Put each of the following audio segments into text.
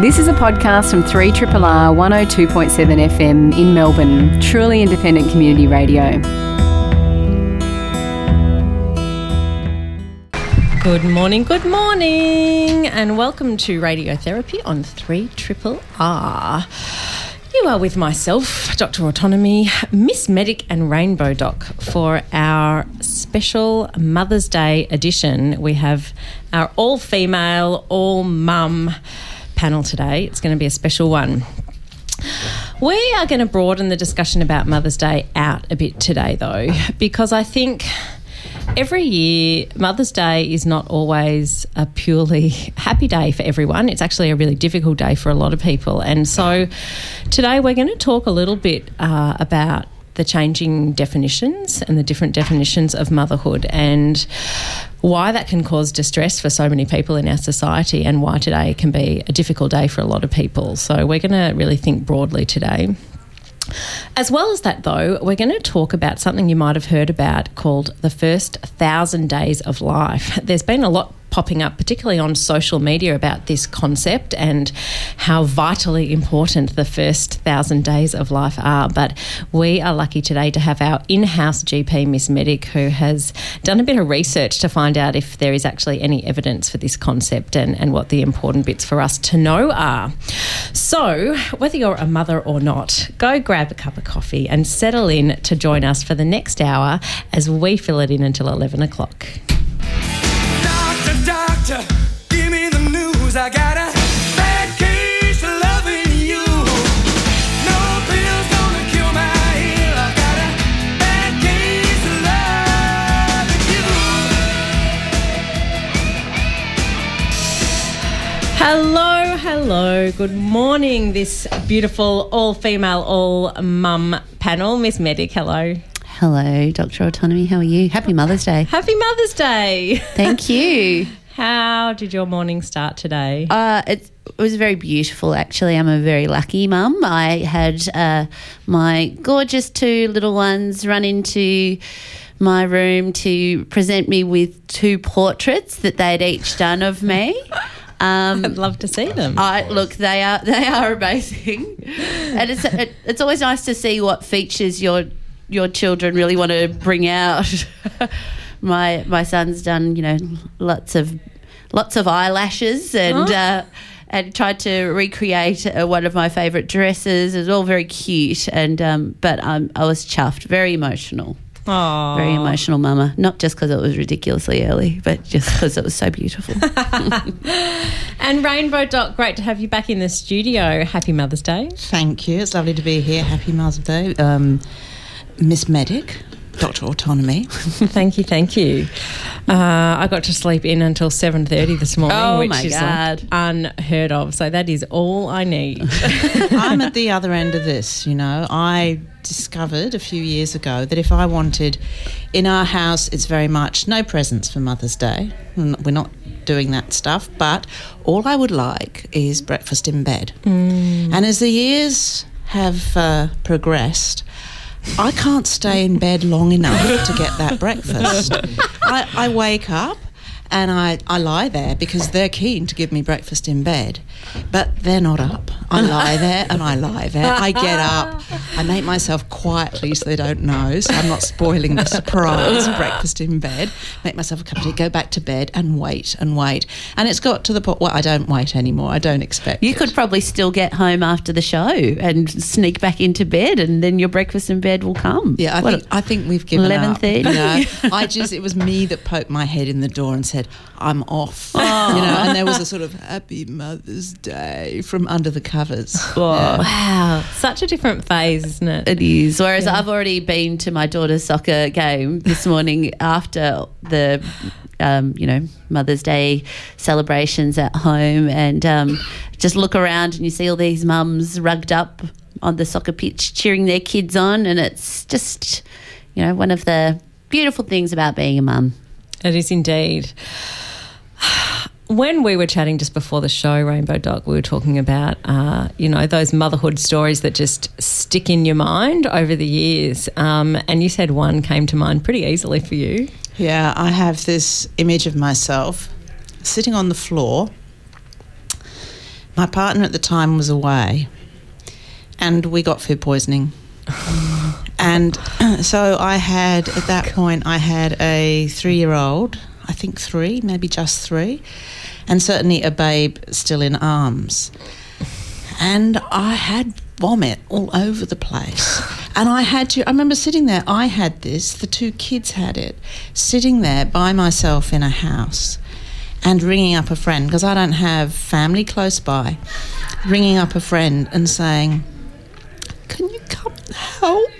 This is a podcast from 3 R 102.7 FM in Melbourne, truly independent community radio. Good morning, good morning, and welcome to Radiotherapy on 3 Triple R. You are with myself, Dr. Autonomy, Miss Medic, and Rainbow Doc for our special Mother's Day edition. We have our all female, all mum panel today. It's going to be a special one. We are going to broaden the discussion about Mother's Day out a bit today, though, because I think every year Mother's Day is not always a purely happy day for everyone. It's actually a really difficult day for a lot of people. And so today we're going to talk a little bit uh, about the changing definitions and the different definitions of motherhood and why that can cause distress for so many people in our society and why today can be a difficult day for a lot of people. So we're going to really think broadly today. As well as that, though, we're going to talk about something you might have heard about called the first thousand days of life. There's been a lot popping up, particularly on social media, about this concept and how vitally important the first thousand days of life are. But we are lucky today to have our in house GP, Miss Medic, who has done a bit of research to find out if there is actually any evidence for this concept and, and what the important bits for us to know are. So, whether you're a mother or not, go grab a cup of coffee and settle in to join us for the next hour as we fill it in until 11 o'clock. Doctor, give me the news. I got a bad case of loving you. No pill's gonna cure my. I got a bad case of loving you. Hello, hello. Good morning, this beautiful all female, all mum panel. Miss Medic, hello. Hello, Dr. Autonomy. How are you? Happy Mother's Day. Happy Mother's Day. Thank you. How did your morning start today? Uh, it, it was very beautiful, actually. I'm a very lucky mum. I had uh, my gorgeous two little ones run into my room to present me with two portraits that they'd each done of me. Um, I'd love to see them. I look, they are they are amazing, and it's it, it's always nice to see what features your your children really want to bring out. my my son's done you know lots of lots of eyelashes and. Oh. Uh, and tried to recreate uh, one of my favourite dresses. It was all very cute, and um, but um, I was chuffed, very emotional, Aww. very emotional, Mama. Not just because it was ridiculously early, but just because it was so beautiful. And Rainbow Doc, great to have you back in the studio. Happy Mother's Day. Thank you. It's lovely to be here. Happy Mother's Day. Um, Miss Medic, Dr. Autonomy. thank you, thank you. Uh, I got to sleep in until seven thirty this morning, Oh which my is God. like unheard of. So that is all I need. I'm at the other end of this, you know. I discovered a few years ago that if I wanted, in our house, it's very much no presents for Mother's Day. We're not doing that stuff, but all I would like is breakfast in bed. And as the years have uh, progressed, I can't stay in bed long enough to get that breakfast. I, I wake up and I, I lie there because they're keen to give me breakfast in bed, but they're not up. I lie there and I lie there. I get up. I make myself quietly so they don't know, so I'm not spoiling the surprise breakfast in bed. Make myself a cup of tea, go back to bed and wait and wait. And it's got to the point where I don't wait anymore. I don't expect You it. could probably still get home after the show and sneak back into bed, and then your breakfast in bed will come. Yeah, I What think I think we've given up. 11:30? You know, I just it was me that poked my head in the door and said, "I'm off." You know, and there was a sort of "Happy Mother's Day" from under the covers. Oh, wow, such a different phase, isn't it? It is. Whereas I've already been to my daughter's soccer game this morning after the, um, you know, Mother's Day celebrations at home, and um, just look around and you see all these mums rugged up on the soccer pitch cheering their kids on, and it's just, you know, one of the beautiful things about being a mum. It is indeed. When we were chatting just before the show, Rainbow Doc, we were talking about, uh, you know, those motherhood stories that just stick in your mind over the years. Um, and you said one came to mind pretty easily for you. Yeah, I have this image of myself sitting on the floor. my partner at the time was away, and we got food poisoning. and so I had, at that point, I had a three year old, I think three, maybe just three, and certainly a babe still in arms. And I had vomit all over the place. And I had to, I remember sitting there, I had this, the two kids had it, sitting there by myself in a house and ringing up a friend, because I don't have family close by, ringing up a friend and saying, Can you come and help?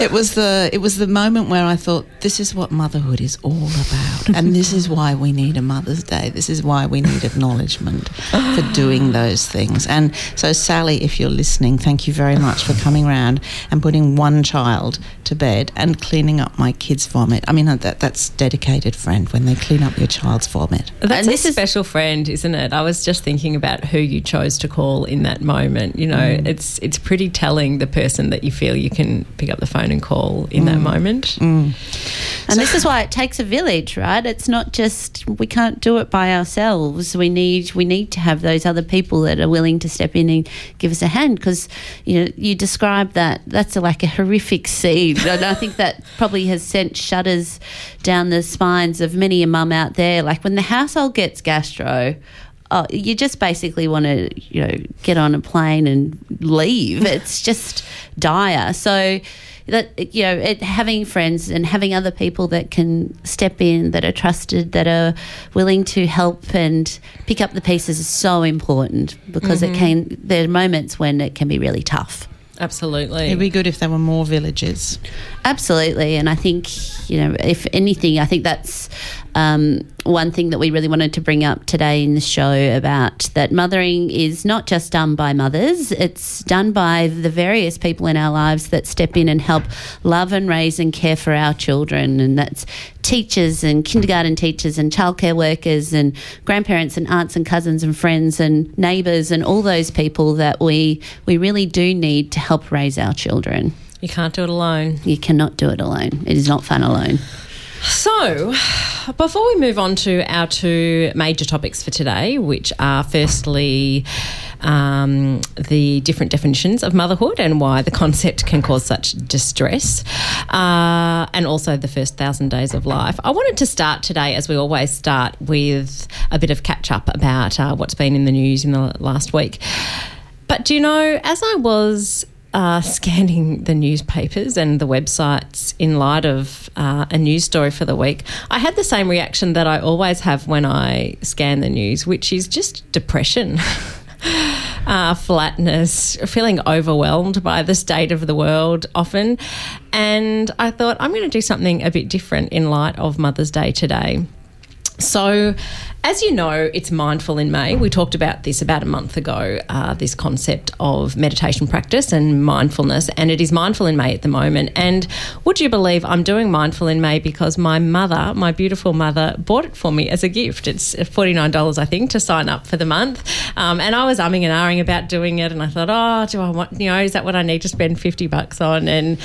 it was the it was the moment where I thought this is what motherhood is all about and this is why we need a mother's day this is why we need acknowledgement for doing those things and so Sally if you're listening thank you very much for coming round and putting one child to bed and cleaning up my kids vomit I mean that that's dedicated friend when they clean up your child's vomit That's And a this is- special friend, isn't it? I was just thinking about who you chose to call in that moment. You know, Mm. it's it's pretty telling the person that you feel you can pick up the phone and call in Mm. that moment. And this is why it takes a village, right? It's not just we can't do it by ourselves. We need we need to have those other people that are willing to step in and give us a hand because you know you describe that that's like a horrific scene, and I think that probably has sent shudders down the spines of many a mum out there. Like when the household gets gastro. Oh, you just basically want to, you know, get on a plane and leave. It's just dire. So that you know, it, having friends and having other people that can step in, that are trusted, that are willing to help and pick up the pieces is so important because it mm-hmm. can. There are moments when it can be really tough. Absolutely. it'd be good if there were more villages Absolutely, and I think you know, if anything, I think that's um, one thing that we really wanted to bring up today in the show about that mothering is not just done by mothers; it's done by the various people in our lives that step in and help love and raise and care for our children, and that's teachers and kindergarten teachers and childcare workers and grandparents and aunts and cousins and friends and neighbours and all those people that we we really do need to help raise our children. you can't do it alone. You cannot do it alone. It is not fun alone. So, before we move on to our two major topics for today, which are firstly um, the different definitions of motherhood and why the concept can cause such distress, uh, and also the first thousand days of life, I wanted to start today, as we always start, with a bit of catch up about uh, what's been in the news in the last week. But do you know, as I was uh, scanning the newspapers and the websites in light of uh, a news story for the week, I had the same reaction that I always have when I scan the news, which is just depression. Uh, flatness, feeling overwhelmed by the state of the world often. And I thought, I'm going to do something a bit different in light of Mother's Day today. So, as you know, it's Mindful in May. We talked about this about a month ago, uh, this concept of meditation practice and mindfulness, and it is Mindful in May at the moment. And would you believe I'm doing Mindful in May because my mother, my beautiful mother, bought it for me as a gift. It's $49, I think, to sign up for the month. Um, and I was umming and ahhing about doing it, and I thought, oh, do I want, you know, is that what I need to spend 50 bucks on? And,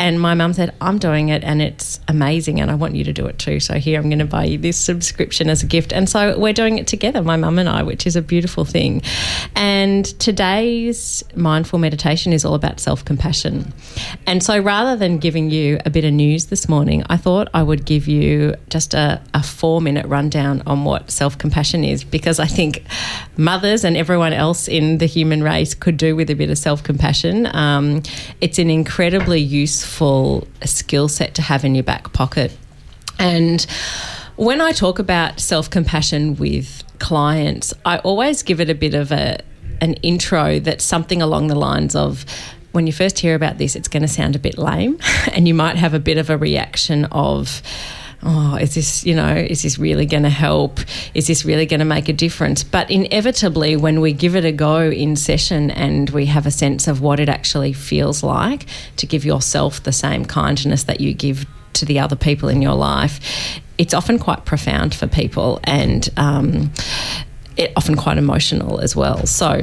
and my mum said, I'm doing it, and it's amazing, and I want you to do it too. So here, I'm going to buy you this subscription as a gift. And so we're doing it together, my mum and I, which is a beautiful thing. And today's mindful meditation is all about self compassion. And so rather than giving you a bit of news this morning, I thought I would give you just a, a four minute rundown on what self compassion is, because I think mothers and everyone else in the human race could do with a bit of self compassion. Um, it's an incredibly useful skill set to have in your back pocket. And when I talk about self compassion with clients, I always give it a bit of a an intro that's something along the lines of when you first hear about this, it's going to sound a bit lame, and you might have a bit of a reaction of, oh, is this, you know, is this really going to help? Is this really going to make a difference? But inevitably, when we give it a go in session and we have a sense of what it actually feels like to give yourself the same kindness that you give to the other people in your life, it's often quite profound for people and um, it often quite emotional as well. So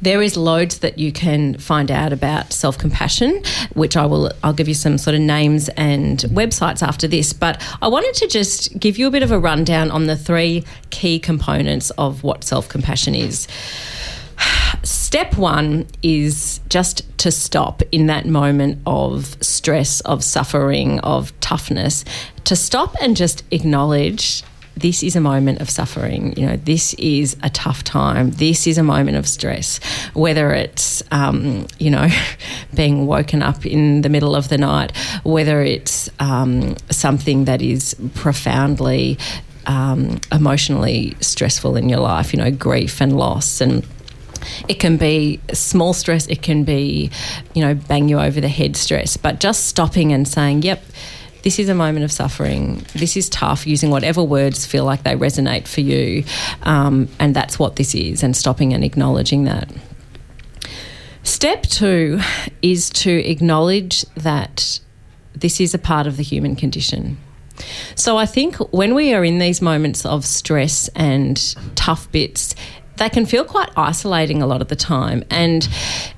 there is loads that you can find out about self-compassion which i will i'll give you some sort of names and websites after this but i wanted to just give you a bit of a rundown on the three key components of what self-compassion is step one is just to stop in that moment of stress, of suffering, of toughness, to stop and just acknowledge this is a moment of suffering. You know, this is a tough time. This is a moment of stress. Whether it's, um, you know, being woken up in the middle of the night, whether it's um, something that is profoundly um, emotionally stressful in your life, you know, grief and loss and it can be small stress, it can be, you know, bang you over the head stress, but just stopping and saying, yep, this is a moment of suffering. This is tough, using whatever words feel like they resonate for you. Um, and that's what this is, and stopping and acknowledging that. Step two is to acknowledge that this is a part of the human condition. So I think when we are in these moments of stress and tough bits, they can feel quite isolating a lot of the time. And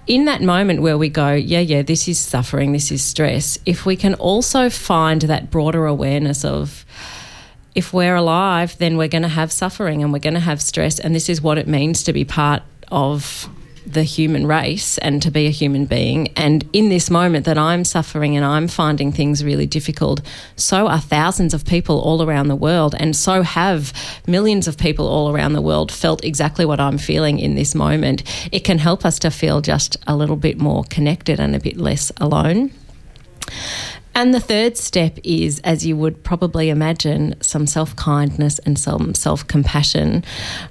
in that moment where we go, yeah, yeah, this is suffering, this is stress, if we can also find that broader awareness of, if we're alive, then we're going to have suffering and we're going to have stress, and this is what it means to be part of the human race and to be a human being. And in this moment that I'm suffering and I'm finding things really difficult, so are thousands of people all around the world, and so have millions of people all around the world felt exactly what I'm feeling in this moment. It can help us to feel just a little bit more connected and a bit less alone. And the third step is, as you would probably imagine, some self kindness and some self compassion,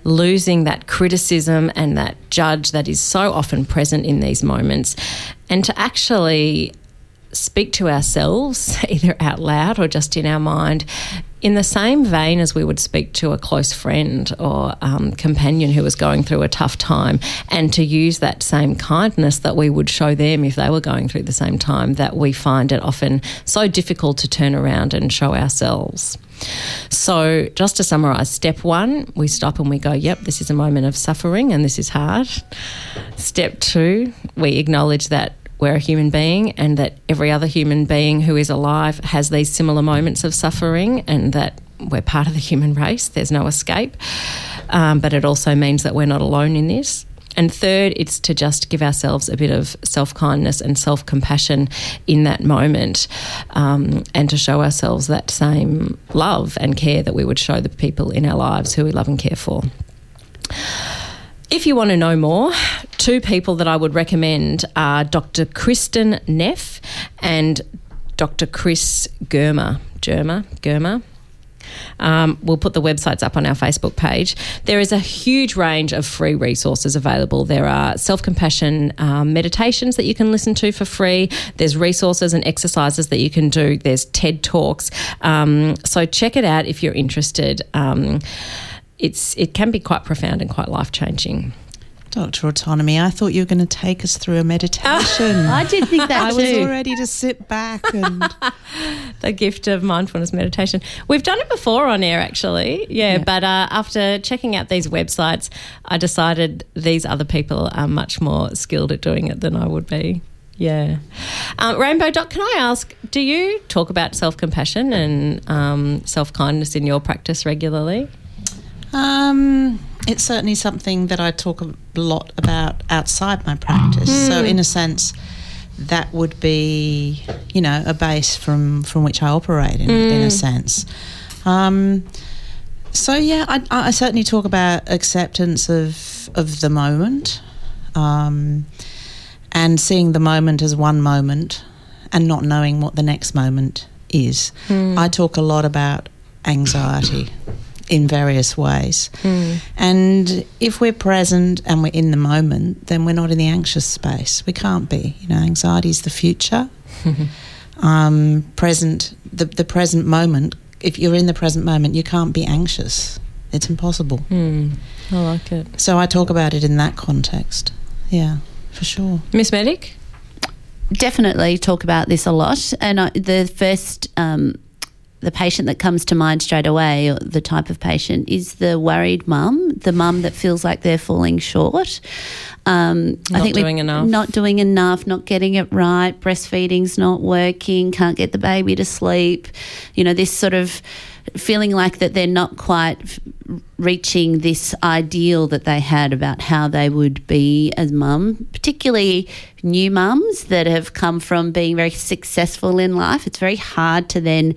losing that criticism and that judge that is so often present in these moments, and to actually speak to ourselves, either out loud or just in our mind, in the same vein as we would speak to a close friend or um, companion who was going through a tough time, and to use that same kindness that we would show them if they were going through the same time that we find it often so difficult to turn around and show ourselves. So, just to summarize, step one, we stop and we go, yep, this is a moment of suffering and this is hard. Step two, we acknowledge that we're a human being and that every other human being who is alive has these similar moments of suffering and that we're part of the human race. There's no escape. Um, but it also means that we're not alone in this. And third, it's to just give ourselves a bit of self kindness and self compassion in that moment um, and to show ourselves that same love and care that we would show the people in our lives who we love and care for. If you want to know more, two people that I would recommend are Dr. Kristin Neff and Dr. Chris Germer. Germer, Germer. Um, we'll put the websites up on our Facebook page. There is a huge range of free resources available. There are self compassion um, meditations that you can listen to for free. There's resources and exercises that you can do. There's TED Talks. Um, so check it out if you're interested. It's it can be quite profound and quite life changing. Dr. Autonomy, I thought you were going to take us through a meditation. I did think that I was too. all ready to sit back and the gift of mindfulness meditation. We've done it before on air, actually. Yeah, Yeah. but uh, after checking out these websites, I decided these other people are much more skilled at doing it than I would be. Yeah. Um, Rainbow Doc, can I ask, do you talk about self compassion and um, self kindness in your practice regularly? Um, it's certainly something that I talk a lot about outside my practice. So, in a sense, that would be, you know, a base from from which I operate. In, in a sense. Um, so yeah, I, I certainly talk about acceptance of of the moment, um, and seeing the moment as one moment, and not knowing what the next moment is. I talk a lot about anxiety in various ways. And if we're present and we're in the moment, then we're not in the anxious space. We can't be. You know, anxiety is the future. um, present, the, the present moment, if you're in the present moment, you can't be anxious. It's impossible. Hmm. I like it. So I talk about it in that context. Yeah, for sure. Miss Medic? definitely talk about this a lot. And I, the first, um, the patient that comes to mind straight away, or the type of patient, is the worried mum, the mum that feels like they're falling short. Um, Not we- doing enough. Not doing enough, not getting it right, breastfeeding's not working, can't get the baby to sleep. You know, this sort of feeling like that they're not quite reaching this ideal that they had about how they would be as mum, particularly new mums that have come from being very successful in life. It's very hard to then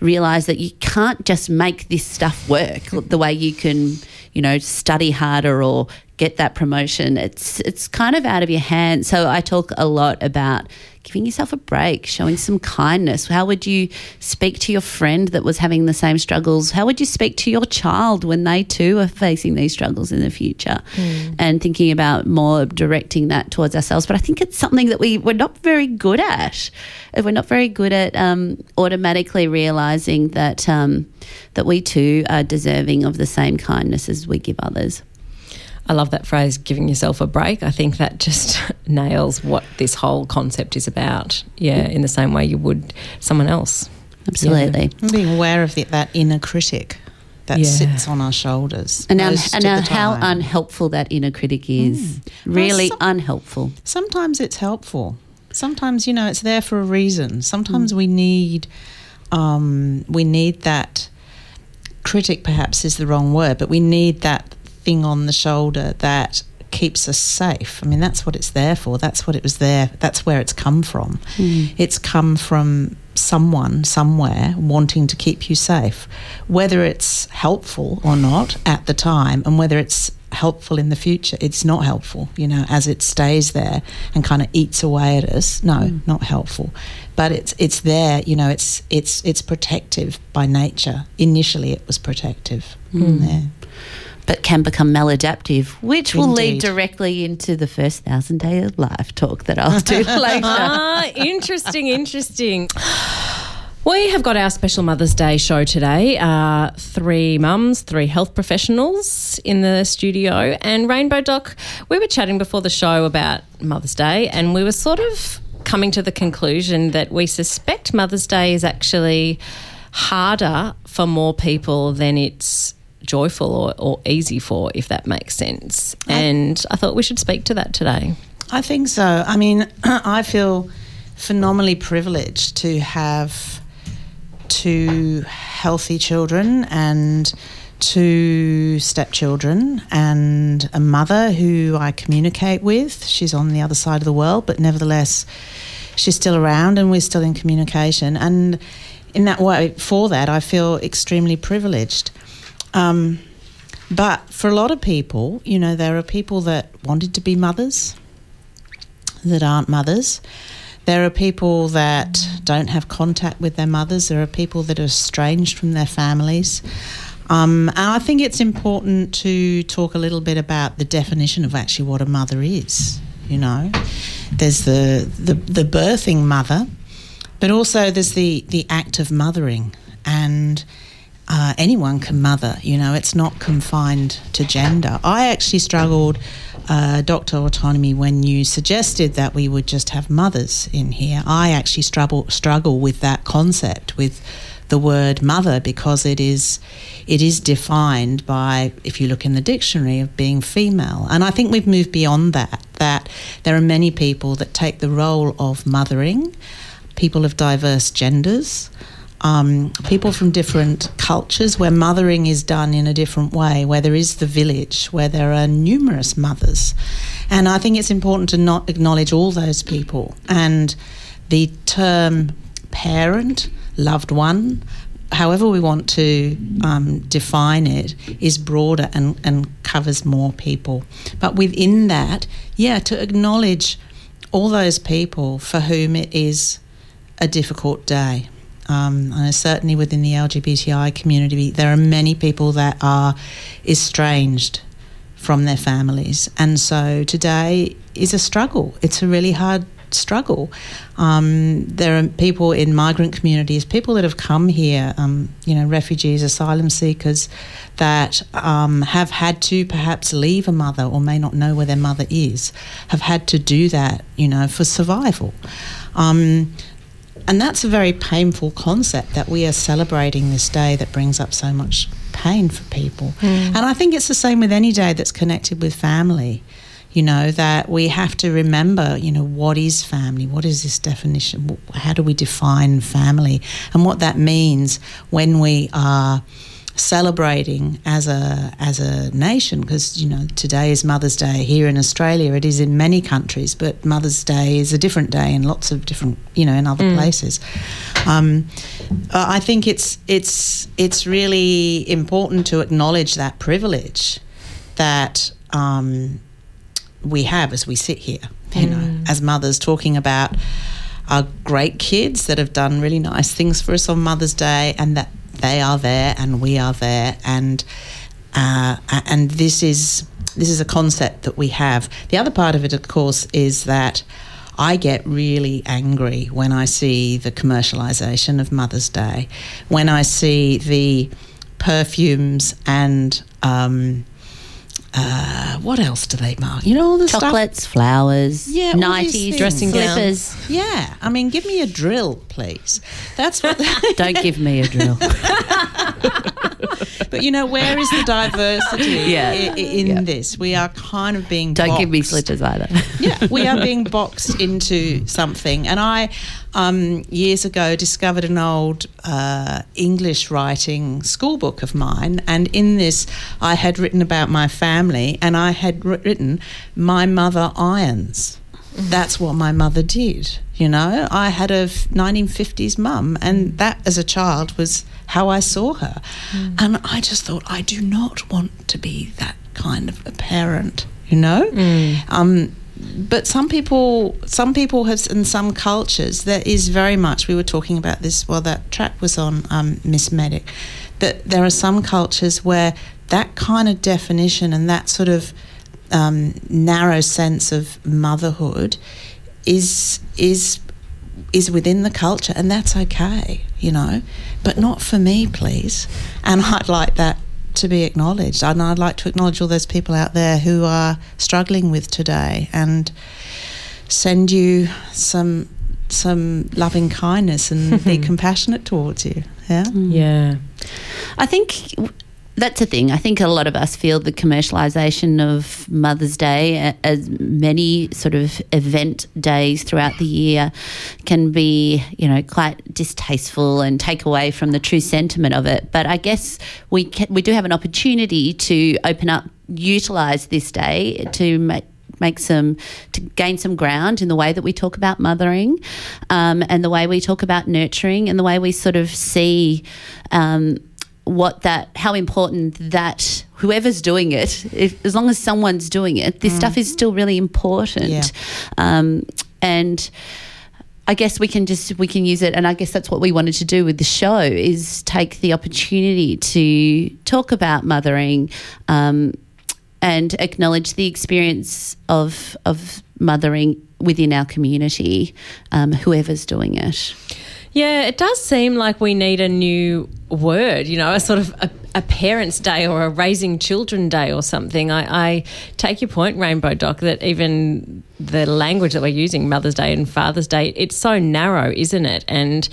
realize that you can't just make this stuff work the way you can, you know, study harder or get that promotion. It's it's kind of out of your hands. So I talk a lot about giving yourself a break, showing some kindness. How would you speak to your friend that was having the same struggles? How would you speak to your child when they too are facing these struggles in the future? And thinking about more directing that towards ourselves. But I think it's something that we, we're not very good at. We're not very good at um, automatically realizing that, um, that we too are deserving of the same kindness as we give others. I love that phrase, giving yourself a break. I think that just nails what this whole concept is about. Yeah, in the same way you would someone else. Absolutely. And being aware of the, that inner critic that Yeah. sits on our shoulders. And, un- and un- how unhelpful that inner critic is. Well, Really some- unhelpful. Sometimes it's helpful. Sometimes you know it's there for a reason. Mm. Sometimes we need um, we need that critic. Perhaps is the wrong word, but we need that thing on the shoulder that keeps us safe. I mean, that's what it's there for. That's what it was there. That's where it's come from. Mm. It's come from someone somewhere wanting to keep you safe, whether it's helpful or not at the time, and whether it's helpful in the future. It's not helpful, you know, as it stays there and kind of eats away at us. No, not helpful. But it's it's there, you know. It's it's it's protective by nature. Initially, it was protective. Yeah. But can become maladaptive, which will lead directly into the first thousand day of life talk that I'll do later. ah, interesting, interesting. We have got our special Mother's Day show today. Uh, three mums, three health professionals in the studio. And Rainbow Doc, we were chatting before the show about Mother's Day, and we were sort of coming to the conclusion that we suspect Mother's Day is actually harder for more people than it's joyful or, or easy for, if that makes sense. And I thought we should speak to that today. I think so. I mean, I feel phenomenally privileged to have two healthy children and two stepchildren and a mother who I communicate with. She's on the other side of the world, but nevertheless, she's still around and we're still in communication. And in that way, for that, I feel extremely privileged. Um, but for a lot of people, you know, there are people that wanted to be mothers that aren't mothers. There are people that don't have contact with their mothers. There are people that are estranged from their families. Um, and I think it's important to talk a little bit about the definition of actually what a mother is. You know, there's the, the, the birthing mother, but also there's the, the act of mothering. And uh, anyone can mother, you know, it's not confined to gender. I actually struggled, uh, Dr. Autonomy, when you suggested that we would just have mothers in here. I actually struggle, struggle with that concept, with the word mother because it is it is defined by if you look in the dictionary of being female and i think we've moved beyond that that there are many people that take the role of mothering people of diverse genders um, people from different cultures where mothering is done in a different way, where there is the village, where there are numerous mothers. And I think it's important to not acknowledge all those people. And the term parent, loved one, however we want to um, define it, is broader and, and covers more people. But within that, yeah, to acknowledge all those people for whom it is a difficult day. Um, and certainly within the LGBTI community, there are many people that are estranged from their families. And so today is a struggle. It's a really hard struggle. Um, there are people in migrant communities, people that have come here, um, you know, refugees, asylum seekers, that um, have had to perhaps leave a mother or may not know where their mother is, have had to do that, you know, for survival. And that's a very painful concept that we are celebrating this day that brings up so much pain for people. Hmm. And I think it's the same with any day that's connected with family. You know, that we have to remember, you know, what is family? What is this definition? How do we define family? And what that means when we are celebrating as a as a nation because you know today is Mother's Day. Here in Australia it is in many countries but Mother's Day is a different day in lots of different you know in other places. Um, I think it's it's it's really important to acknowledge that privilege that um, we have as we sit here, you know, as mothers talking about our great kids that have done really nice things for us on Mother's Day, and that they are there and we are there, and uh, and this is this is a concept that we have. The other part of it, of course, is that. I get really angry when I see the commercialisation of Mother's Day, when I see the perfumes and um, uh, what else do they mark? You know, all the stuff Chocolates, flowers, Yeah, all these nighties, things. Dressing slippers. Yeah, I mean, give me a drill, please. That's what. Don't give me a drill. but you know, where is the diversity Yeah. i- i- in Yeah. this? We are kind of being. Don't give me slippers either. yeah, we are being boxed into something. And I, um, years ago, discovered an old uh, English writing school book of mine. And in this, I had written about my family and I had written, My mother irons. That's what my mother did. You know, I had a f- 1950s mum, and that as a child was how I saw her. And I just thought, I do not want to be that kind of a parent, you know? Um, but some people some people have in some cultures there is very much we were talking about this while that track was on um, miss medic that there are some cultures where that kind of definition and that sort of um, narrow sense of motherhood is is is within the culture and that's okay you know? But not for me please. And i'd like that to be acknowledged. And i'd like to acknowledge all those people out there who are struggling with today and send you some some loving kindness and be compassionate towards you. Yeah? Mm. Yeah. I think that's a thing. I think a lot of us feel the commercialisation of Mother's Day, as many sort of event days throughout the year, can be, you know, quite distasteful and take away from the true sentiment of it. But I guess we can, we do have an opportunity to open up, utilise this day to make make some to gain some ground in the way that we talk about mothering um, and the way we talk about nurturing and the way we sort of see um, what that how important that whoever's doing it if, as long as someone's doing it this stuff is still really important Yeah. um, and I guess we can just we can use it, and I guess that's what we wanted to do with the show is take the opportunity to talk about mothering, um, and acknowledge the experience of of mothering within our community, um, whoever's doing it. Yeah, it does seem like we need a new word, you know, a sort of a, a parents' day or a raising children day or something. I, I take your point, Rainbow Doc, that even the language that we're using, Mother's Day and Father's Day, it's so narrow, isn't it? And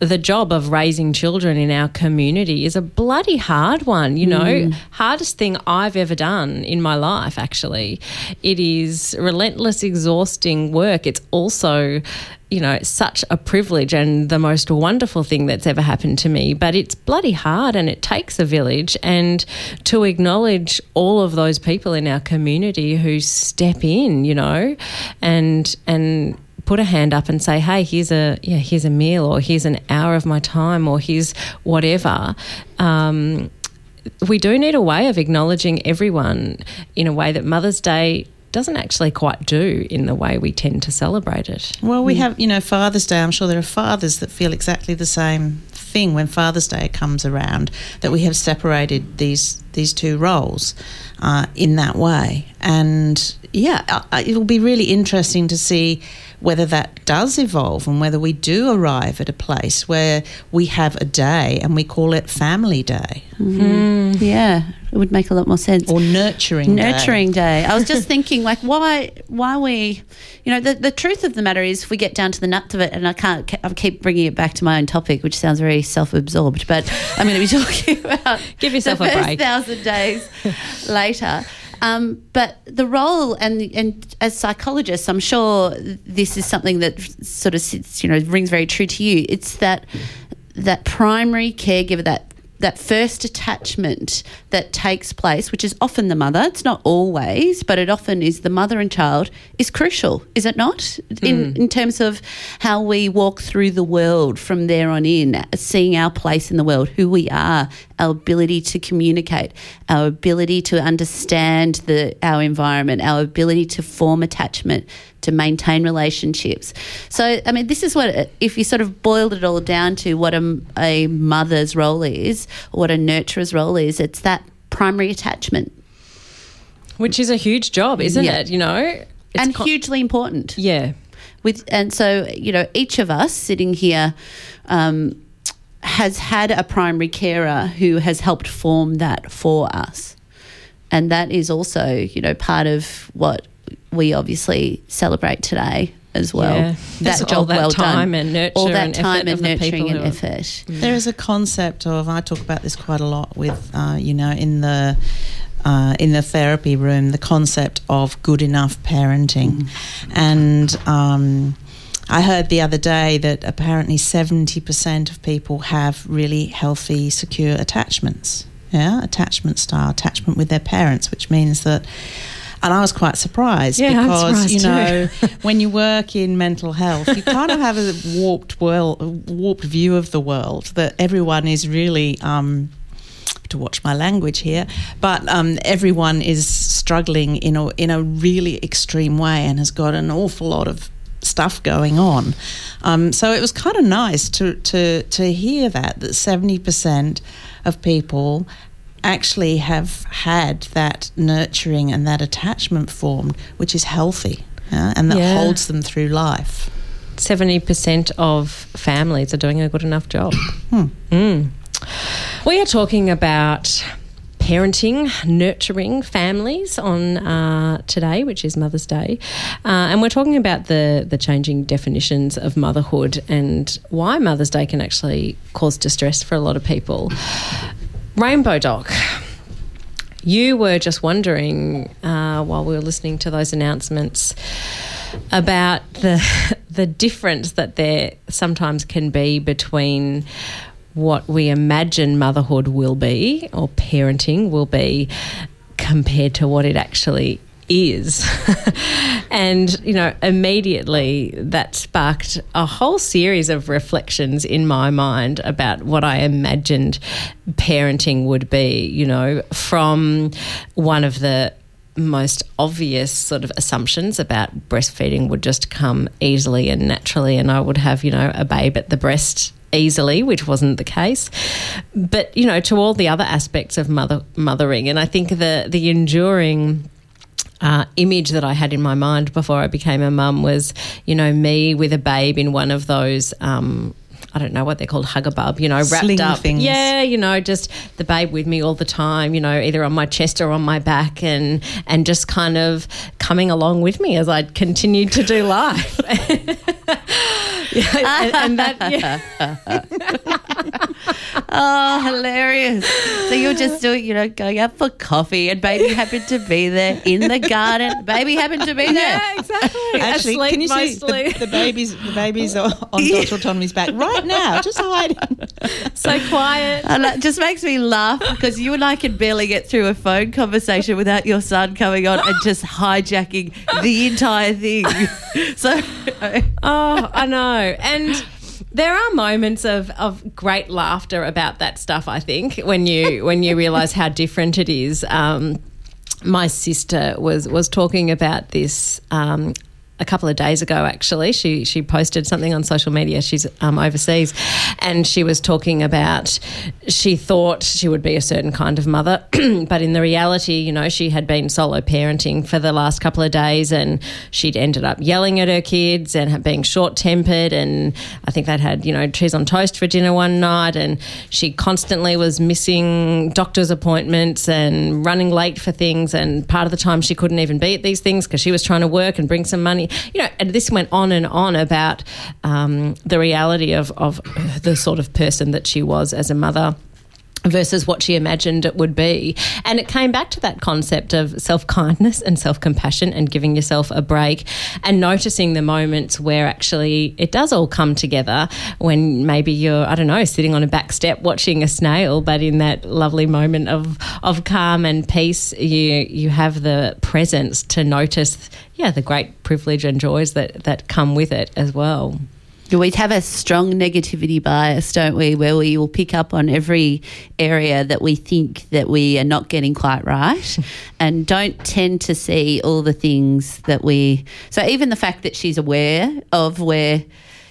the job of raising children in our community is a bloody hard one, you know, mm. hardest thing I've ever done in my life, actually. It is relentless, exhausting work. It's also you know, such a privilege and the most wonderful thing that's ever happened to me. But it's bloody hard and it takes a village. And to acknowledge all of those people in our community who step in, you know, and, and, put a hand up and say hey here's a yeah here's a meal or here's an hour of my time or here's whatever um, we do need a way of acknowledging everyone in a way that Mother's Day doesn't actually quite do in the way we tend to celebrate it. Well, we hmm. have, you know, Father's Day. I'm sure there are fathers that feel exactly the same thing when Father's Day comes around. That we have separated these these two roles uh, in that way, and yeah, I- I- it'll be really interesting to see whether that does evolve and whether we do arrive at a place where we have a day and we call it Family Day mm-hmm. hmm. Yeah, it would make a lot more sense. or Nurturing Day. Nurturing day. I was just thinking, like, why, why we, you know, the, the truth of the matter is, if we get down to the nuts of it, and I can't, I keep bringing it back to my own topic, which sounds very self-absorbed, but I'm going to be talking about Give yourself the a first break. thousand days later. Um, but the role, and and as psychologists, I'm sure this is something that sort of sits, you know, rings very true to you. It's that that primary caregiver, that that first attachment that takes place, which is often the mother, it's not always, but it often is the mother and child, is crucial, is it not? In, hmm. in terms of how we walk through the world from there on in, seeing our place in the world, who we are, our ability to communicate, our ability to understand the, our environment, our ability to form attachment, to maintain relationships. So, I mean, this is what, if you sort of boiled it all down to what a, a mother's role is, or what a nurturer's role is, it's that primary attachment Which is a huge job, isn't Yeah. it? You know? It's and con- hugely important. Yeah. with and so you know each of us sitting here um, has had a primary carer who has helped form that for us and that is also you know part of what we obviously celebrate today as well Yeah. that All job that well time done and nurture all that and time and the nurturing people and who are- effort There is a concept of I talk about this quite a lot with uh, you know in the uh, in the therapy room the concept of good enough parenting, and um, I heard the other day that apparently seventy percent of people have really healthy, secure attachments. Yeah, attachment style, attachment with their parents, which means that. And I was quite surprised Yeah, because you know when you work in mental health, you kind of have a warped well, warped view of the world that everyone is really. Um, to watch my language here, but um, everyone is struggling in a in a really extreme way and has got an awful lot of stuff going on. Um, so it was kind of nice to to to hear that that seventy percent of people actually have had that nurturing and that attachment formed, which is healthy. yeah, and that Yeah. holds them through life. 70% of families are doing a good enough job. Mm. We are talking about parenting, nurturing families on uh, today, which is Mother's Day, uh, and we're talking about the the changing definitions of motherhood and why Mother's Day can actually cause distress for a lot of people. Rainbow Doc. You were just wondering uh, while we were listening to those announcements about the the difference that there sometimes can be between what we imagine motherhood will be or parenting will be compared to what it actually is. and, you know, immediately that sparked a whole series of reflections in my mind about what I imagined parenting would be, you know, from one of the most obvious sort of assumptions about breastfeeding would just come easily and naturally, and I would have, you know, a babe at the breast easily, which wasn't the case. But, you know, to all the other aspects of mother mothering, and I think the the enduring uh, image that I had in my mind before I became a mum was, you know, me with a babe in one of those. Um, I don't know what they're called, hugabub, you know, wrapped Sling up. things. Yeah, you know, just the babe with me all the time, you know, either on my chest or on my back and and just kind of coming along with me as I continued to do life. yeah, and, and that yeah. Oh, hilarious. So you're just doing, you know, going out for coffee and baby happened to be there in the garden. Baby happened to be there. Yeah, exactly. Actually, Asleep can you see mostly. the, the babies? The babies are on Dr. Autonomy's back right now, just hiding. so quiet. And that just makes me laugh because you and I can barely get through a phone conversation without your son coming on and just hijacking the entire thing. So, Oh, I know. And there are moments of, of great laughter about that stuff, I think, when you when you realise how different it is. Um, my sister was was talking about this um, a couple of days ago. Actually, she she posted something on social media. She's um, overseas, and she was talking about she thought she would be a certain kind of mother, but in the reality, you know, she had been solo parenting for the last couple of days, and she'd ended up yelling at her kids and being short tempered, and I think they'd had you know cheese on toast for dinner one night, and she constantly was missing doctor's appointments and running late for things, and part of the time she couldn't even be at these things because she was trying to work and bring some money, you know, and this went on and on about um, the reality of of the sort of person that she was as a mother versus what she imagined it would be. And it came back to that concept of self kindness and self compassion and giving yourself a break and noticing the moments where actually it does all come together when maybe you're, I don't know, sitting on a back step watching a snail, but in that lovely moment of, of calm and peace, you, you have the presence to notice, yeah, the great privilege and joys that, that come with it as well. We have a strong negativity bias, don't we? Where we will pick up on every area that we think that we are not getting quite right and don't tend to see all the things that we. So, even the fact that she's aware of where,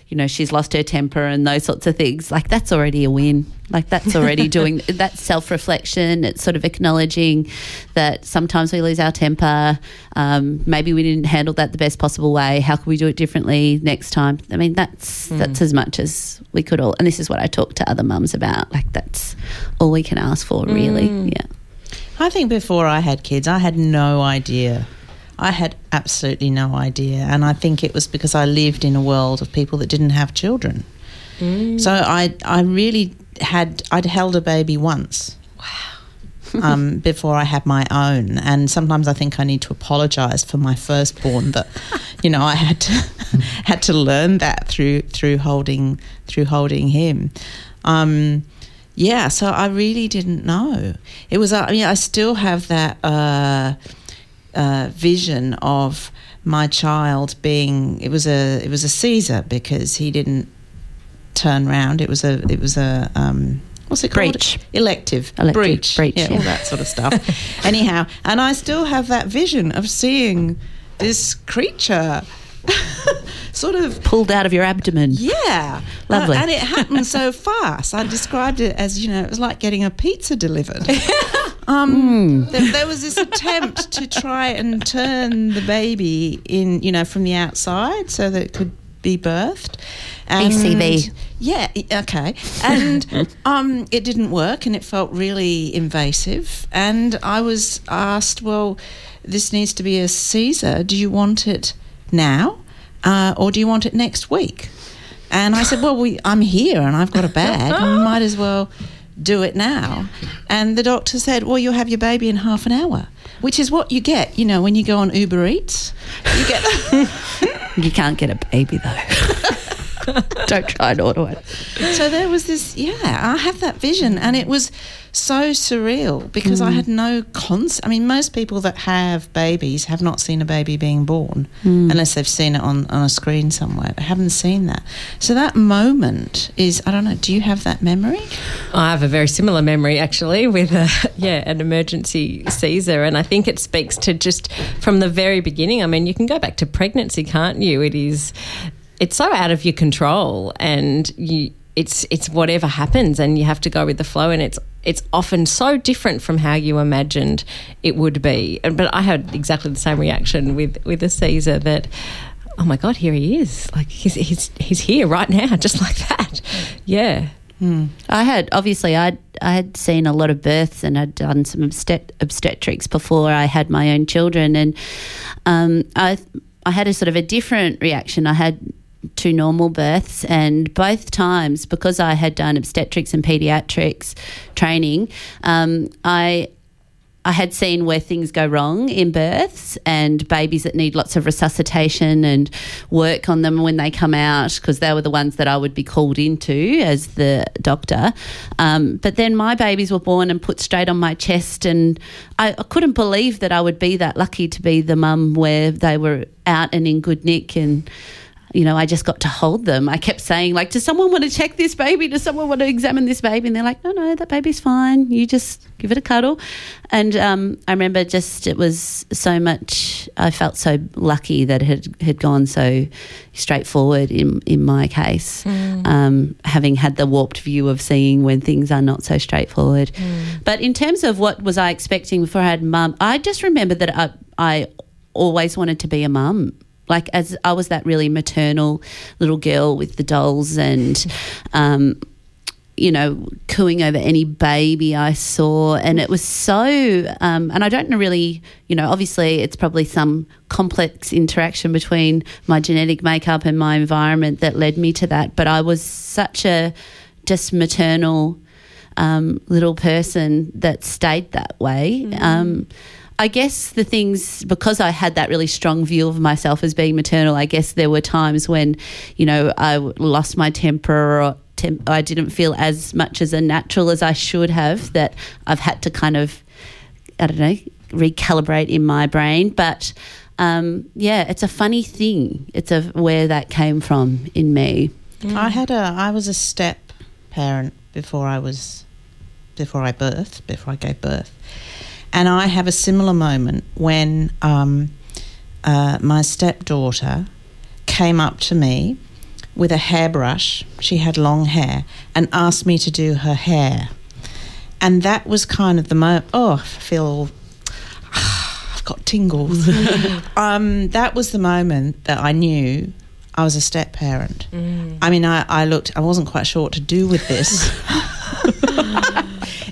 you know, she's lost her temper and those sorts of things, like that's already a win. Like that's already doing that self reflection. It's sort of acknowledging that sometimes we lose our temper. Um, maybe we didn't handle that the best possible way. How can we do it differently next time? I mean, that's that's as much as we could all. And this is what I talk to other mums about. Like that's all we can ask for, really. Yeah. I think before I had kids, I had no idea. I had absolutely no idea. And I think it was because I lived in a world of people that didn't have children. So I, I really had, I'd held a baby once. Wow. um, before I had my own. And sometimes I think I need to apologise for my firstborn that, you know, I had to, had to learn that through, through holding, through holding him. Um, yeah, so I really didn't know. It was, uh, I mean, I still have that uh, uh, vision of my child being. It was a, it was a Caesar because he didn't turn round. It was a, it was a. Um, What's it called? Breech. Elective. Elective breech. breech, Yeah, yeah. all that sort of stuff. Anyhow, and I still have that vision of seeing this creature sort of Pulled out of your abdomen. yeah. Lovely. Uh, and it happened so fast. I described it as, you know, it was like getting a pizza delivered. Um, there, there was this attempt to try and turn the baby in, you know, from the outside so that it could be birthed. And ECV. Yeah, okay. And um, it didn't work and it felt really invasive. And I was asked, well, this needs to be a Caesar. Do you want it now uh, or do you want it next week? And I said, well, we, I'm here and I've got a bag. and we might as well do it now. And the doctor said, well, you'll have your baby in half an hour, which is what you get, you know, when you go on Uber Eats. You get You can't get a baby though. Don't try and order it. so there was this yeah i have that vision and it was so surreal because i mm. had no concept i mean most people that have babies have not seen a baby being born mm. unless they've seen it on, on a screen somewhere but haven't seen that so that moment is i don't know do you have that memory I have a very similar memory actually with a, yeah an emergency Caesar, and I think it speaks to just from the very beginning. I mean, you can go back to pregnancy, can't you? It is it's so out of your control, and you it's it's whatever happens, and you have to go with the flow, and it's it's often so different from how you imagined it would be. But I had exactly the same reaction with with a Caesar that. Oh my God! Here he is! Like he's he's he's here right now, just like that. Yeah, I had obviously I I had seen a lot of births and I'd done some obstet- obstetrics before I had my own children, and um, I I had a sort of a different reaction. I had two normal births, and both times because I had done obstetrics and pediatrics training, um, I I had seen where things go wrong in births and babies that need lots of resuscitation and work on them when they come out because they were the ones that I would be called into as the doctor. Um, but then my babies were born and put straight on my chest, and I, I couldn't believe that I would be that lucky to be the mum where they were out and in good nick and you know, I just got to hold them. I kept saying, like, does someone want to check this baby? Does someone want to examine this baby? And they're like, no, no, that baby's fine. You just give it a cuddle. And um, I remember just it was so much. I felt so lucky that it had had gone so straightforward in in my case, um, having had the warped view of seeing when things are not so straightforward. But in terms of what was I expecting before I had mum, I just remember that I I always wanted to be a mum like as I was that really maternal little girl with the dolls and um you know cooing over any baby I saw and it was so um and I don't know really you know obviously it's probably some complex interaction between my genetic makeup and my environment that led me to that but I was such a just maternal um, little person that stayed that way. Mm. Um, I guess the things because I had that really strong view of myself as being maternal. I guess there were times when, you know, I lost my temper or tem- I didn't feel as much as a natural as I should have. That I've had to kind of, I don't know, recalibrate in my brain. But um, yeah, it's a funny thing. It's a where that came from in me. I had a I was a step parent before I was before I birthed, before I gave birth. And I have a similar moment when um, uh, my stepdaughter came up to me with a hairbrush. She had long hair and asked me to do her hair. And that was kind of the moment. Oh, I feel I've got tingles. um, that was the moment that I knew I was a step parent. I mean, I, I looked, I wasn't quite sure what to do with this.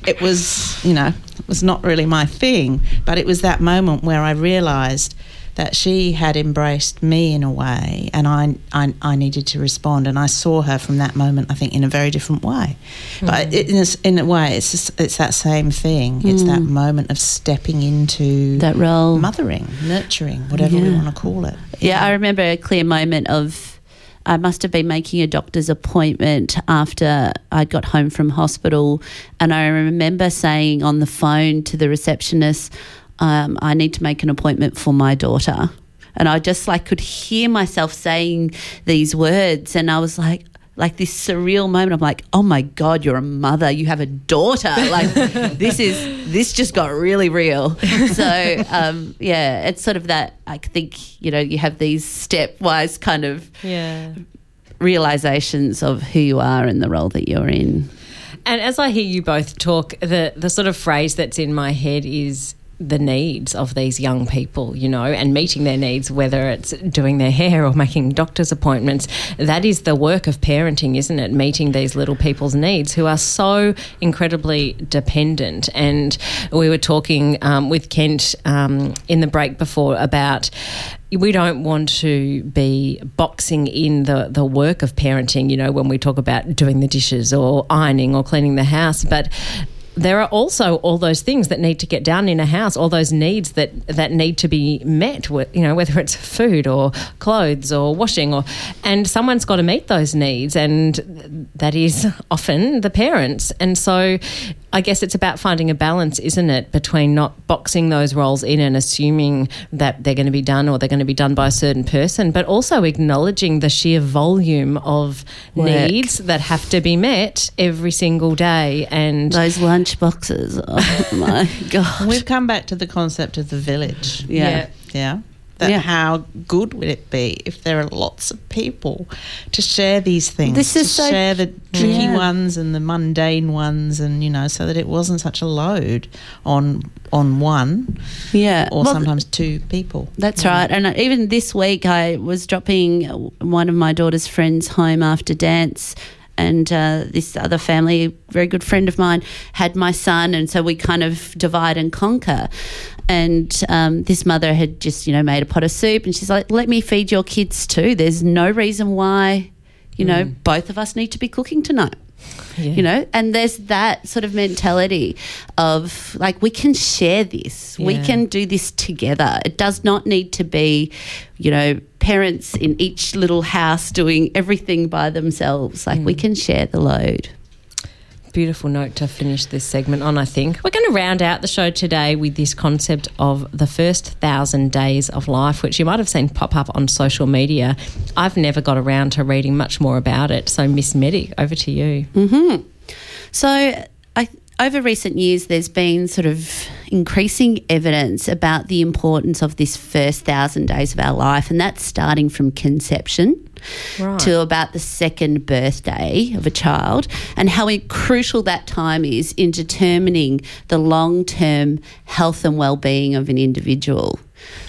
it was, you know, it was not really my thing, but it was that moment where I realised that she had embraced me in a way and I, I, I needed to respond. And I saw her from that moment, I think, in a very different way. But hmm. it, in, a, in a way, it's, just, it's that same thing. It's that hmm. moment of stepping into That role. mothering, nurturing, whatever we want to call it. Yeah, I remember a clear moment of I must have been making a doctor's appointment after I got home from hospital, and I remember saying on the phone to the receptionist, um, "I need to make an appointment for my daughter." And I just like could hear myself saying these words, and I was like. Like this surreal moment, I'm like, oh my god, you're a mother, you have a daughter. Like this is this just got really real. So um, yeah, it's sort of that. I think you know you have these stepwise kind of Yeah. realizations of who you are and the role that you're in. And as I hear you both talk, the the sort of phrase that's in my head is the needs of these young people, you know, and meeting their needs, whether it's doing their hair or making doctor's appointments. That is the work of parenting, isn't it? Meeting these little people's needs who are so incredibly dependent. And we were talking um, with Kent um, in the break before about we don't want to be boxing in the, the work of parenting, you know, when we talk about doing the dishes or ironing or cleaning the house. But there are also all those things that need to get done in a house, all those needs that, that need to be met, you know, whether it's food or clothes or washing or, and someone's got to meet those needs and that is often the parents. And so I guess it's about finding a balance, isn't it, between not boxing those roles in and assuming that they're going to be done or they're going to be done by a certain person, but also acknowledging the sheer volume of Work. needs that have to be met every single day. And Those lunch boxes. Oh my god. We've come back to the concept of the village. Yeah. Yeah. That Yeah. how good would it be if there are lots of people to share these things? This is to so- share the tricky Yeah. ones and the mundane ones, and you know, so that it wasn't such a load on on one Yeah. or Well, sometimes two people. That's right. And even this week, I was dropping one of my daughter's friends home after dance. And uh, this other family, a very good friend of mine, had my son. And so we kind of divide and conquer. And um, this mother had just, you know, made a pot of soup. And she's like, let me feed your kids too. There's no reason why, you know, both of us need to be cooking tonight Yeah. you know? And there's that sort of mentality of like we can share this. We can do this together. It does not need to be you know parents in each little house doing everything by themselves. Like we mm. can share the load beautiful note to finish this segment on, I think. We're going to round out the show today with this concept of the first thousand days of life, which you might have seen pop up on social media. I've never got around to reading much more about it. So, Miss Medic, over to you. Mm-hmm. So, I, over recent years, there's been sort of increasing evidence about the importance of this first thousand days of our life, and that's starting from conception Right. to about the second birthday of a child, and how crucial that time is in determining the long term health and well being of an individual.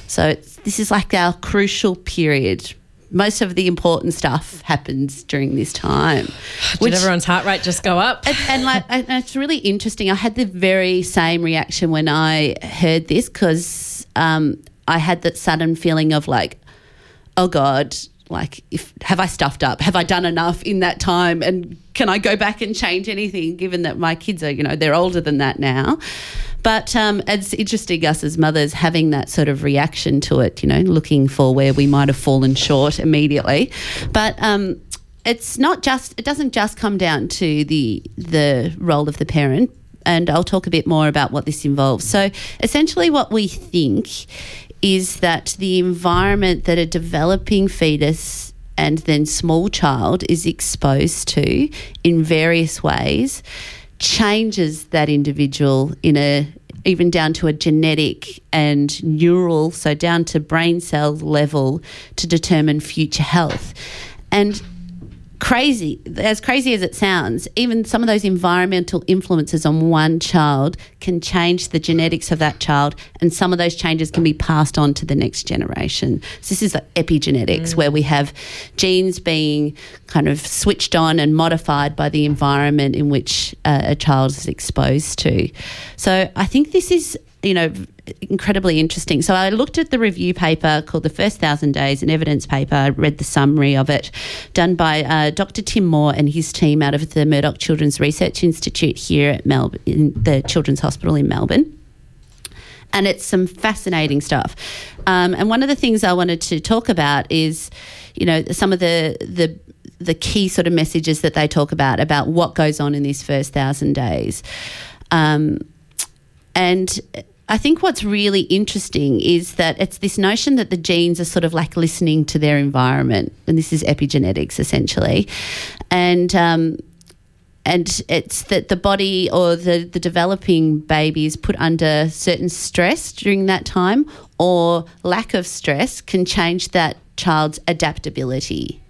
So, it's, this is like our crucial period. Most of the important stuff happens during this time. Did everyone's heart rate just go up? And, and like, and it's really interesting. I had the very same reaction when I heard this because um, I had that sudden feeling of like, oh God, like, if have I stuffed up? Have I done enough in that time? And can I go back and change anything given that my kids are, you know, they're older than that now. But um, it's interesting us as mothers having that sort of reaction to it, you know, looking for where we might have fallen short immediately. But um, it's not just it doesn't just come down to the the role of the parent and I'll talk a bit more about what this involves. So essentially what we think is that the environment that a developing fetus and then small child is exposed to in various ways changes that individual in a even down to a genetic and neural so down to brain cell level to determine future health. And crazy, as crazy as it sounds, even some of those environmental influences on one child can change the genetics of that child, and some of those changes can be passed on to the next generation. So, this is like epigenetics, where we have genes being kind of switched on and modified by the environment in which uh, a child is exposed to. So, I think this is you know, incredibly interesting. So I looked at the review paper called The First Thousand Days, an evidence paper. I read the summary of it, done by uh, Dr. Tim Moore and his team out of the Murdoch Children's Research Institute here at Melbourne, in the Children's Hospital in Melbourne. And it's some fascinating stuff. Um, and one of the things I wanted to talk about is, you know, some of the the the key sort of messages that they talk about about what goes on in these first thousand days. Um, and I think what's really interesting is that it's this notion that the genes are sort of like listening to their environment, and this is epigenetics essentially, and um, and it's that the body or the the developing baby is put under certain stress during that time, or lack of stress can change that child's adaptability.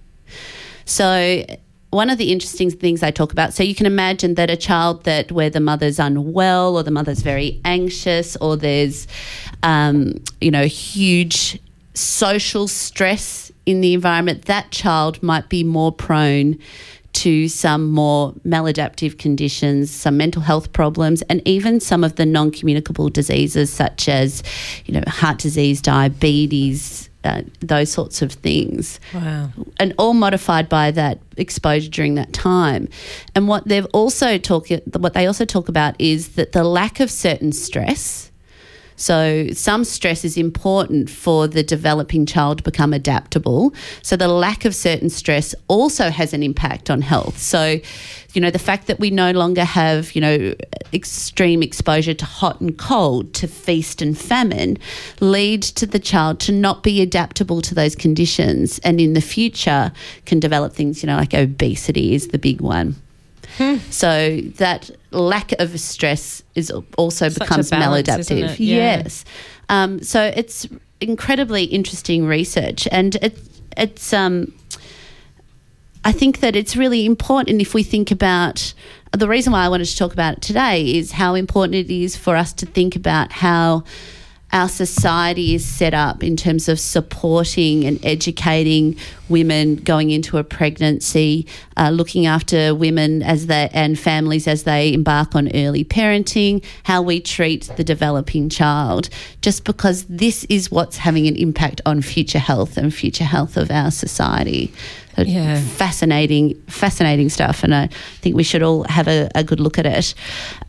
So one of the interesting things I talk about. So you can imagine that a child that where the mother's unwell or the mother's very anxious or there's, um, you know, huge social stress in the environment, that child might be more prone to some more maladaptive conditions, some mental health problems, and even some of the non-communicable diseases such as, you know, heart disease, diabetes, uh, those sorts of things. Wow. And all modified by that exposure during that time. And what they've also talk, what they also talk about is that the lack of certain stress. So, some stress is important for the developing child to become adaptable. So, the lack of certain stress also has an impact on health. So, you know, the fact that we no longer have, you know, extreme exposure to hot and cold, to feast and famine, lead to the child to not be adaptable to those conditions. And in the future, can develop things, you know, like obesity is the big one. So that lack of stress is also Such becomes balance, maladaptive. Yeah. Yes. Um, so it's incredibly interesting research, and it, it's. Um, I think that it's really important if we think about the reason why I wanted to talk about it today is how important it is for us to think about how our society is set up in terms of supporting and educating women going into a pregnancy, uh, looking after women as they and families as they embark on early parenting, how we treat the developing child, just because this is what's having an impact on future health and future health of our society. Yeah. Fascinating, fascinating stuff, and I think we should all have a, a good look at it.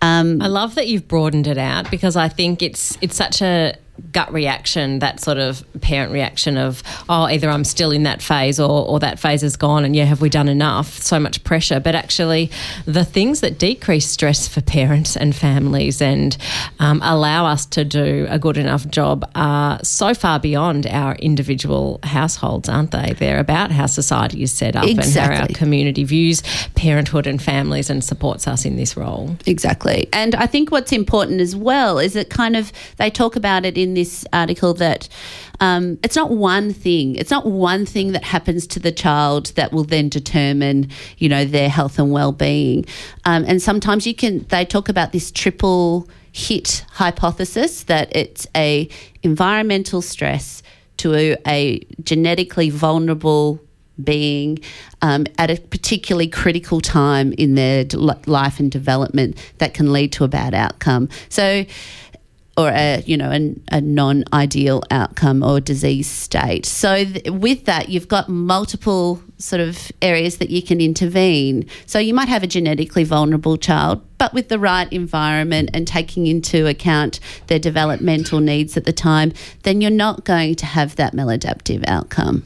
Um, I love that you've broadened it out because I think it's it's such a gut reaction, that sort of parent reaction of, oh, either I'm still in that phase or, or that phase is gone and yeah, have we done enough? So much pressure. But actually, the things that decrease stress for parents and families and um, allow us to do a good enough job are so far beyond our individual households, aren't they? They're about how society is set up and how our community views parenthood and families and supports us in this role. Exactly. And I think what's important as well is that kind of they talk about it in this article that um, it's not one thing. It's not one thing that happens to the child that will then determine, you know, their health and well-being. Um, and sometimes you can. They talk about this triple hit hypothesis that it's a environmental stress to a, a genetically vulnerable being um, at a particularly critical time in their life and development that can lead to a bad outcome. So, or a you know an, a non-ideal outcome or disease state. So th- with that, you've got multiple sort of areas that you can intervene. So you might have a genetically vulnerable child, but with the right environment and taking into account their developmental needs at the time, then you're not going to have that maladaptive outcome.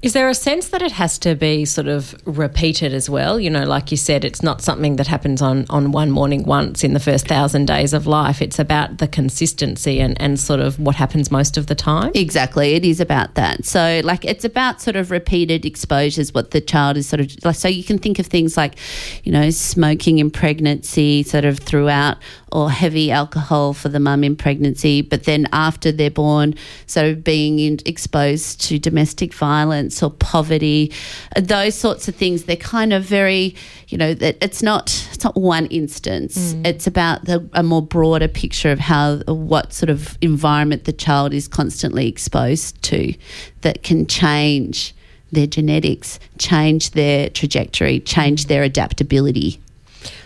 Is there a sense that it has to be sort of repeated as well? You know, like you said, it's not something that happens on, on one morning once in the first thousand days of life. It's about the consistency and, and sort of what happens most of the time. Exactly, it is about that. So, like, it's about sort of repeated exposures. What the child is sort of like. So you can think of things like, you know, smoking in pregnancy, sort of throughout, or heavy alcohol for the mum in pregnancy, but then after they're born, so being in, exposed to domestic violence or poverty, those sorts of things. They're kind of very, you know, that it's not it's not one instance. Mm. It's about the, a more broader picture of how what sort of environment the child is constantly exposed to that can change their genetics, change their trajectory, change mm. their adaptability.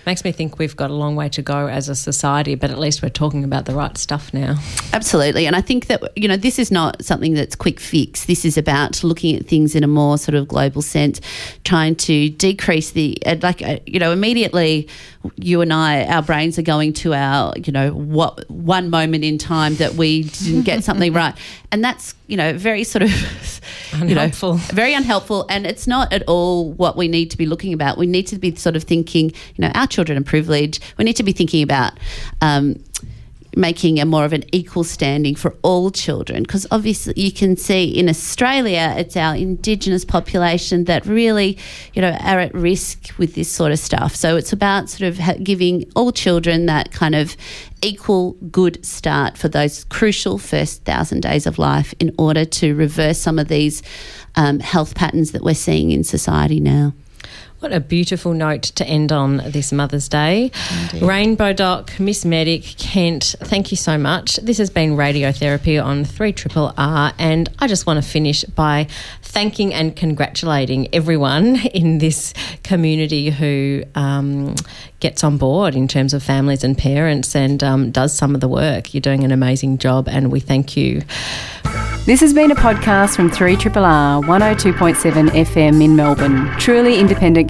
Makes me think we've got a long way to go as a society, but at least we're talking about the right stuff now. Absolutely. And I think that, you know, this is not something that's quick fix. This is about looking at things in a more sort of global sense, trying to decrease the, uh, like, uh, you know, immediately you and I, our brains are going to our, you know, what one moment in time that we didn't get something right. And that's, you know, very sort of, you know, Unhelpful. very unhelpful. And it's not at all what we need to be looking about. We need to be sort of thinking, you know, our children are privileged. We need to be thinking about, um, making a more of an equal standing for all children because obviously you can see in Australia it's our indigenous population that really you know are at risk with this sort of stuff. So it's about sort of giving all children that kind of equal good start for those crucial first thousand days of life in order to reverse some of these um, health patterns that we're seeing in society now What a beautiful note to end on this Mother's Day. Rainbow Doc, Miss Medic, Kent, thank you so much. This has been Radiotherapy on 3 Triple R, and I just want to finish by thanking and congratulating everyone in this community who um, gets on board in terms of families and parents and um, does some of the work. You're doing an amazing job, and we thank you. This has been a podcast from 3RRR 102.7 FM in Melbourne, truly independent